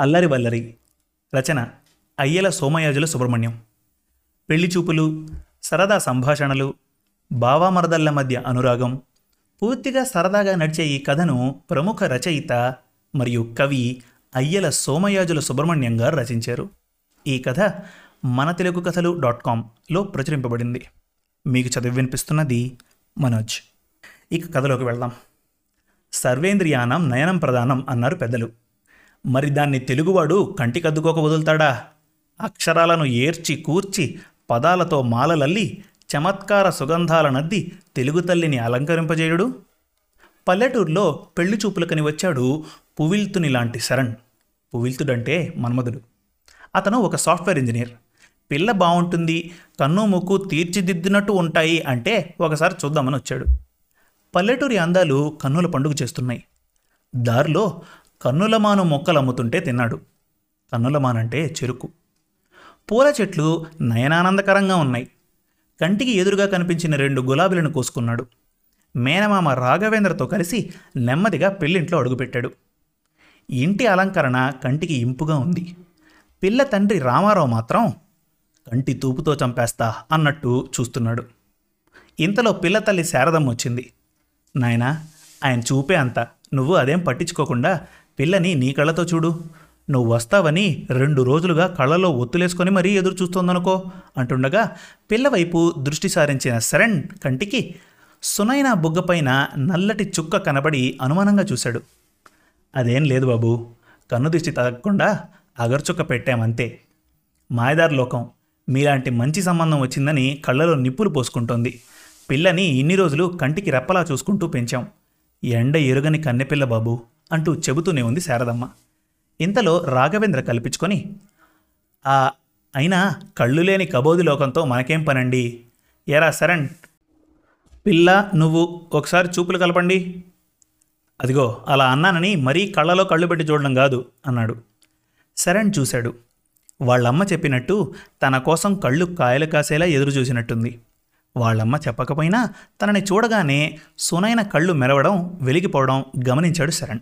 అల్లరి వల్లరి రచన అయ్యల సోమయాజుల సుబ్రహ్మణ్యం. పెళ్ళి చూపులు సరదా సంభాషణలు బావామరదళ్ళ మధ్య అనురాగం పూర్తిగా సరదాగా నడిచే ఈ కథను ప్రముఖ రచయిత మరియు కవి అయ్యల సోమయాజుల సుబ్రహ్మణ్యం గారు రచించారు. ఈ కథ మన తెలుగు కథలు డాట్ కామ్లో ప్రచురింపబడింది. మీకు చదివి వినిపిస్తున్నది మనోజ్. ఇక కథలోకి వెళ్దాం. సర్వేంద్రియానం నయనం ప్రధానం అన్నారు పెద్దలు. మరి దాన్ని తెలుగువాడు కంటికద్దుకోక వదులుతాడా? అక్షరాలను ఏర్చి కూర్చి పదాలతో మాలలల్లి చమత్కార సుగంధాల నద్ది తెలుగు తల్లిని అలంకరింపజేయుడు? పల్లెటూరులో పెళ్ళి చూపులకని వచ్చాడు పువిల్తుని లాంటి శరణ్. పువిల్తుడంటే మన్మధుడు. అతను ఒక సాఫ్ట్వేర్ ఇంజనీర్. పిల్ల బాగుంటుంది కన్ను ముక్కు తీర్చిదిద్దినట్టు ఉంటాయి అంటే ఒకసారి చూద్దామని వచ్చాడు. పల్లెటూరి అందాలు కన్నుల పండుగ చేస్తున్నాయి. దారిలో కన్నులమాను మొక్కలు అమ్ముతుంటే తిన్నాడు. కన్నులమానంటే చెరుకు. పూల చెట్లు నయనానందకరంగా ఉన్నాయి. కంటికి ఎదురుగా కనిపించిన రెండు గులాబీలను కోసుకున్నాడు. మేనమామ రాఘవేంద్రతో కలిసి నెమ్మదిగా పెళ్ళింట్లో అడుగుపెట్టాడు. ఇంటి అలంకరణ కంటికి ఇంపుగా ఉంది. పిల్ల తండ్రి రామారావు మాత్రం కంటి తూపుతో చంపేస్తా అన్నట్టు చూస్తున్నాడు. ఇంతలో పిల్ల తల్లి శారదమ్మ వచ్చింది. నాయనా ఆయన చూపే అంత. నువ్వు అదేం పట్టించుకోకుండా పిల్లని నీ కళ్ళతో చూడు. నువ్వు వస్తావని రెండు రోజులుగా కళ్ళలో ఒత్తులేసుకొని మరీ ఎదురు చూస్తోందనుకో అంటుండగా పిల్లవైపు దృష్టి సారించిన శరణ్ కంటికి సునైన బుగ్గపైన నల్లటి చుక్క కనబడి అనుమానంగా చూశాడు. అదేం లేదు బాబు కన్ను దృష్టి తగ్గకుండా అగర్చుక్క పెట్టామంతే. మాయదార్ లోకం మీలాంటి మంచి సంబంధం వచ్చిందని కళ్ళలో నిప్పులు పోసుకుంటోంది. పిల్లని ఇన్ని రోజులు కంటికి రెప్పలా చూసుకుంటూ పెంచాం. ఎండ ఎరుగని కన్నెపిల్ల బాబు అంటూ చెబుతూనే ఉంది శారదమ్మ. ఇంతలో రాఘవేంద్ర కల్పించుకొని ఆ అయినా కళ్ళు లేని కబోది లోకంతో మనకేం పనండి? ఎరా శరణ్ పిల్ల నువ్వు ఒకసారి చూపులు కలపండి. అదిగో అలా అన్నానని మరీ కళ్ళలో కళ్ళు పెట్టి చూడడం కాదు అన్నాడు. శరణ్ చూశాడు. వాళ్ళమ్మ చెప్పినట్టు తన కోసం కళ్ళు కాయలు కాసేలా ఎదురు చూసినట్టుంది. వాళ్ళమ్మ చెప్పకపోయినా తనని చూడగానే సునైన కళ్ళు మెరవడం వెలిగిపోవడం గమనించాడు శరణ్.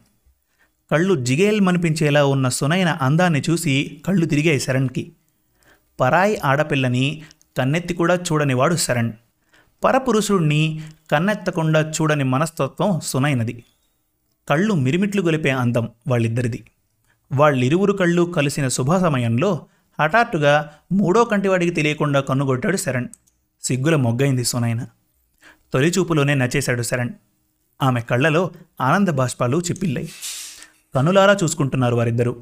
కళ్ళు జిగేల్మనిపించేలా ఉన్న సునైన అందాన్ని చూసి కళ్ళు తిరిగాయి శరణ్కి. పరాయి ఆడపిల్లని కన్నెత్తి కూడా చూడనివాడు శరణ్. పరపురుషుణ్ణి కన్నెత్తకుండా చూడని మనస్తత్వం సునైనది కళ్ళు మిరిమిట్లు గొలిపే అందం వాళ్ళిద్దరిది. వాళ్ళిరువురు కళ్ళు కలిసిన శుభ సమయంలో హఠాత్తుగా మూడో కంటివాడికి తెలియకుండా కన్నుగొట్టాడు శరణ్. సిగ్గుల మొగ్గైంది సునైన తొలిచూపులోనే నచ్చేశాడు శరణ్. ఆమె కళ్ళలో ఆనంద బాష్పాలు చిప్పిల్లాయి. కనులారా చూసుకుంటున్నారు వారిద్దరూ.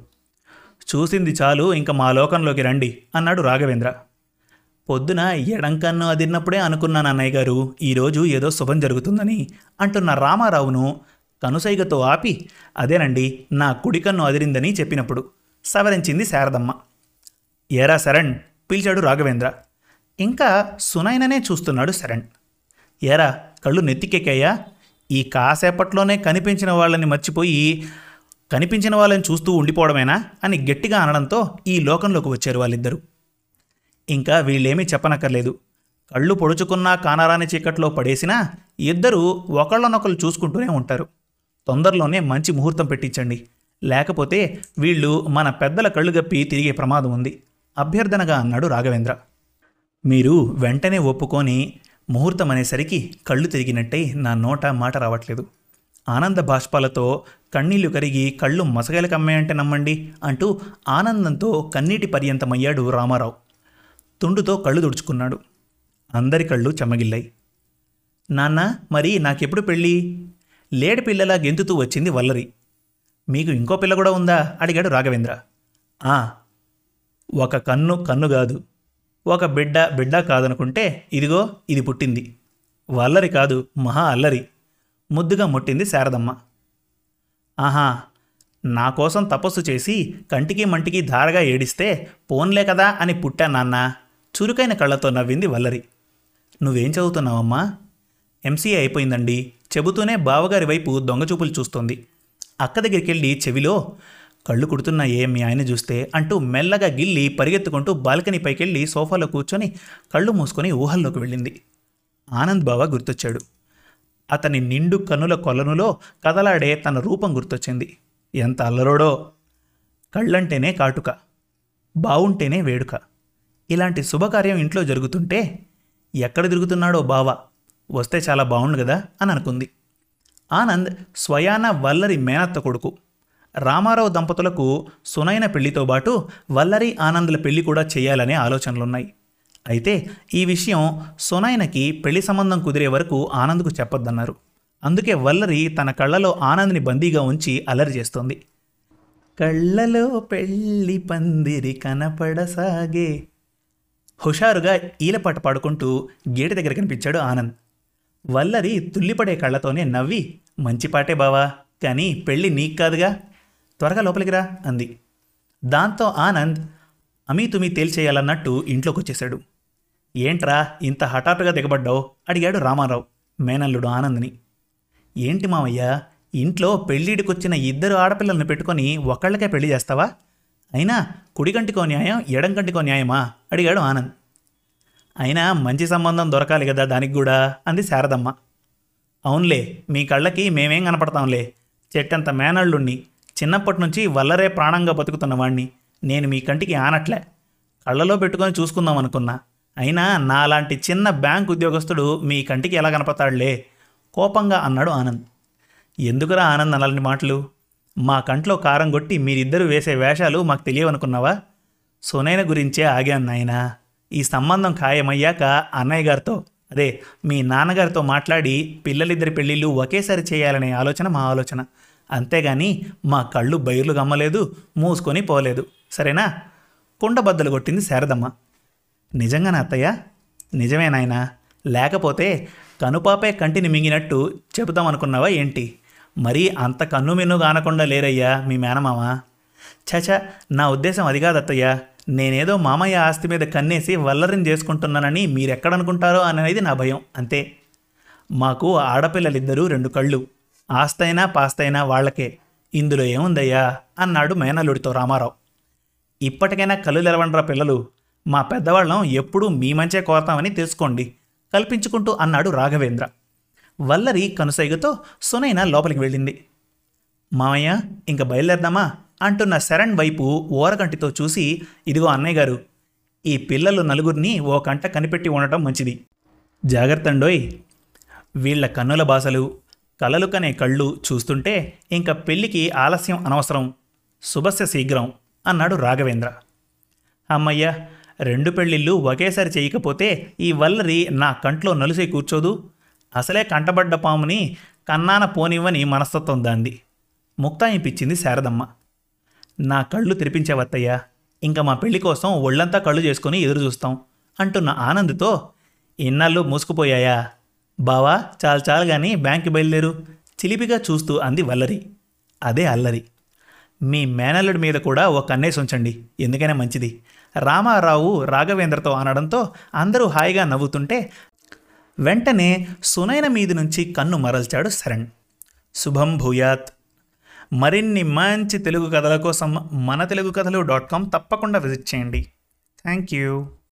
చూసింది చాలు ఇంకా మా లోకంలోకి రండి అన్నాడు రాఘవేంద్ర. పొద్దున ఎడంకన్ను అదిరినప్పుడే అనుకున్నాను అన్నయ్య గారు ఈరోజు ఏదో శుభం జరుగుతుందని అంటున్న రామారావును కనుసైగతో ఆపి అదేనండి నా కుడి కన్ను అదిరిందని చెప్పినప్పుడు సవరించింది శారదమ్మ. ఏరా శరణ్ పిలిచాడు రాఘవేంద్ర. ఇంకా సునైననే చూస్తున్నాడు శరణ్. ఏరా కళ్ళు నెత్తికెక్కాయా? ఈ కాసేపట్లోనే కనిపించిన వాళ్ళని మర్చిపోయి కనిపించిన వాళ్ళని చూస్తూ ఉండిపోవడమేనా అని గట్టిగా అనడంతో ఈ లోకంలోకి వచ్చారు వాళ్ళిద్దరూ. ఇంకా వీళ్ళేమీ చెప్పనక్కర్లేదు. కళ్ళు పొడుచుకున్నా కానరాని చీకట్లో పడేసినా ఇద్దరూ ఒకళ్ళనొకళ్ళు చూసుకుంటూనే ఉంటారు. తొందరలోనే మంచి ముహూర్తం పెట్టించండి. లేకపోతే వీళ్ళు మన పెద్దల కళ్ళు గప్పి తిరిగే ప్రమాదం ఉంది. అభ్యర్థనగా అన్నాడు రాఘవేంద్ర. మీరు వెంటనే ఒప్పుకొని ముహూర్తం అనేసరికి కళ్ళు తిరిగినట్టే నా నోట మాట రావట్లేదు. ఆనంద బాష్పాలతో కన్నీళ్ళు కరిగి కళ్ళు మసగలు కమ్మాయంటే నమ్మండి అంటూ ఆనందంతో కన్నీటి పర్యంతమయ్యాడు రామారావు. తుండుతో కళ్ళు తుడుచుకున్నాడు. అందరి కళ్ళు చెమ్మగిల్లాయి నాన్న మరి నాకెప్పుడు పెళ్ళి? లేడి పిల్లలా గెంతుతూ వచ్చింది వల్లరి. మీకు ఇంకో పిల్ల కూడా ఉందా? అడిగాడు రాఘవేంద్ర. ఆ ఒక కన్ను కన్ను కాదు. ఒక బిడ్డ బిడ్డ కాదనుకుంటే ఇదిగో ఇది పుట్టింది. వల్లరి కాదు మహా అల్లరి. ముద్దుగా ముట్టింది శారదమ్మ. ఆహా నా కోసం తపస్సు చేసి కంటికి మంటికి ధారగా ఏడిస్తే పోన్లే కదా అని పుట్టా నాన్న. చురుకైన కళ్ళతో నవ్వింది వల్లరి. నువ్వేం చదువుతున్నావమ్మా? ఎంసీఏ అయిపోయిందండి. చెబుతూనే బావగారి వైపు దొంగచూపులు చూస్తోంది. అక్క దగ్గరికి వెళ్ళి చెవిలో కళ్ళు కుడుతున్నాయే మీ ఆయన చూస్తే అంటూ మెల్లగా గిల్లి పరిగెత్తుకుంటూ బాల్కనీ పైకెళ్ళి సోఫాలో కూర్చొని కళ్ళు మూసుకొని ఊహల్లోకి వెళ్ళింది. ఆనంద్ బావ గుర్తొచ్చాడు. అతని నిండు కన్నుల కొలనులో కదలాడే తన రూపం గుర్తొచ్చింది. ఎంత అల్లరోడో. కళ్ళంటేనే కాటుక బావుంటేనే వేడుక. ఇలాంటి శుభకార్యం ఇంట్లో జరుగుతుంటే ఎక్కడ తిరుగుతున్నాడో బావ వస్తే చాలా బాగుండు కదా అని అనుకుంది. ఆనంద్ స్వయాన వల్లరి మేనత్త కొడుకు రామారావు దంపతులకు సునైన పెళ్ళితో పాటు వల్లరి ఆనంద్ల పెళ్ళి కూడా చేయాలనే ఆలోచనలున్నాయి. అయితే ఈ విషయం సునైనకి పెళ్ళి సంబంధం కుదిరే వరకు ఆనంద్కు చెప్పొద్దన్నారు. అందుకే వల్లరి తన కళ్ళలో ఆనంద్ని బందీగా ఉంచి అలరి చేస్తోంది. కళ్ళలో పెళ్ళి పందిరి కనపడసాగే. హుషారుగా ఈలపాట పాడుకుంటూ గేటు దగ్గర కనిపించాడు ఆనంద్. వల్లరి తుల్లిపడే కళ్ళతోనే నవ్వి మంచి పాటే బావా కానీ పెళ్ళి నీకు కాదుగా త్వరగా లోపలికి రా అంది. దాంతో ఆనంద్ అమీతుమీ తేల్చేయాలన్నట్టు ఇంట్లోకి వచ్చేశాడు ఏంట్రా ఇంత హఠాత్తుగా దిగబడ్డావు? అడిగాడు రామారావు మేనల్లుడు ఆనంద్ని. ఏంటి మామయ్య ఇంట్లో పెళ్ళిడికొచ్చిన ఇద్దరు ఆడపిల్లల్ని పెట్టుకొని ఒకళ్ళకే పెళ్ళి చేస్తావా? అయినా కుడికంటికో న్యాయం ఎడంకంటికో న్యాయమా? అడిగాడు ఆనంద్. అయినా మంచి సంబంధం దొరకాలి కదా దానికి కూడా అంది శారదమ్మ. అవునులే మీ కళ్ళకి మేమేం కనపడతాంలే. చెట్టంత మేనళ్ళుణ్ణి చిన్నప్పటి నుంచి వల్లరే ప్రాణంగా బతుకుతున్నవాణ్ణి నేను మీ కంటికి ఆనట్లే. కళ్ళలో పెట్టుకొని చూసుకుందాం అనుకున్నా. అయినా నాలాంటి చిన్న బ్యాంక్ ఉద్యోగస్తుడు మీ కంటికి ఎలా కనపడతాడులే? కోపంగా అన్నాడు ఆనంద్. ఎందుకురా ఆనంద్ అలాంటి మాటలు? మా కంట్లో కారం కొట్టి మీరిద్దరూ వేసే వేషాలు మాకు తెలియవనుకున్నావా? సునైన గురించే ఆగాను నాయనా. ఈ సంబంధం ఖాయమయ్యాక అన్నయ్య గారితో అదే మీ నాన్నగారితో మాట్లాడి పిల్లలిద్దరి పెళ్ళిళ్ళు ఒకేసారి చేయాలనే ఆలోచన మా ఆలోచన. అంతేగాని మా కళ్ళు బయర్లు గమ్మలేదు మూసుకొని పోలేదు. సరేనా? కుండబద్దలు కొట్టింది శారదమ్మ. నిజంగానా అత్తయ్య? నిజమే నాయనా. లేకపోతే కనుపాపే కంటిని మింగినట్టు చెబుతాం అనుకున్నావా ఏంటి? మరీ అంత కన్ను మిన్ను కానకుండా లేరయ్యా మీ మేనమామ. చచ నా ఉద్దేశం అది కాదు అత్తయ్య. నేనేదో మామయ్య ఆస్తి మీద కన్నేసి వల్లరిని చేసుకుంటున్నానని మీరెక్కడనుకుంటారో అనేది నా భయం. అంతే. మాకు ఆడపిల్లలిద్దరూ రెండు కళ్ళు. ఆస్తైనా పాస్తైనా వాళ్ళకే. ఇందులో ఏముందయ్యా? అన్నాడు మేనల్లుడితో రామారావు. ఇప్పటికైనా కళ్ళు నిలవండ్రా పిల్లలు. మా పెద్దవాళ్ళం ఎప్పుడూ మీ మంచే కోరతామని తెలుసుకోండి. కల్పించుకుంటూ అన్నాడు రాఘవేంద్ర. వల్లరి కనుసైగతో సునైన లోపలికి వెళ్ళింది. మామయ్య ఇంక బయలుదేరదామా? అంటున్న శరణ్ వైపు ఓరగంటితో చూసి ఇదిగో అన్నయ్య గారు ఈ పిల్లలు నలుగురిని ఓ కంట కనిపెట్టి ఉండటం మంచిది. జాగ్రత్త అండోయ్ వీళ్ళ కన్నుల భాషలు కలలు కనే కళ్ళు చూస్తుంటే ఇంక పెళ్ళికి ఆలస్యం అనవసరం. శుభస్య శీఘ్రం అన్నాడు రాఘవేంద్ర. అమ్మయ్య రెండు పెళ్ళిళ్ళు ఒకేసారి చేయకపోతే ఈ వల్లరి నా కంట్లో నలుసై కూర్చోదు. అసలే కంటబడ్డ పాముని కన్నాన పోనివ్వని మనస్తత్వం దాంది. ముక్తాయింపిచ్చింది శారదమ్మ. నా కళ్ళు తెరిపించేవత్తయ్యా ఇంకా మా పెళ్ళి కోసం ఒళ్ళంతా కళ్ళు చేసుకుని ఎదురు చూస్తాం అంటున్న ఆనంద్తో ఇన్నాళ్ళు మూసుకుపోయాయా? బావా చాలు చాలు కానీ బ్యాంక్కి బయలుదేరు. చిలిపిగా చూస్తూ అంది వల్లరి. అదే అల్లరి. మీ మేనల్లుడి మీద కూడా ఓ కన్నేసి ఉంచండి. ఎందుకైనా మంచిది. రామారావు రాఘవేంద్రతో అనడంతో అందరూ హాయిగా నవ్వుతుంటే వెంటనే సునైన మీది నుంచి కన్ను మరల్చాడు శరణ్. శుభం భూయాత్. మరిన్ని మంచి తెలుగు కథల కోసం మన తెలుగు కథలు డాట్ కామ్ తప్పకుండా విజిట్ చేయండి. Thank you.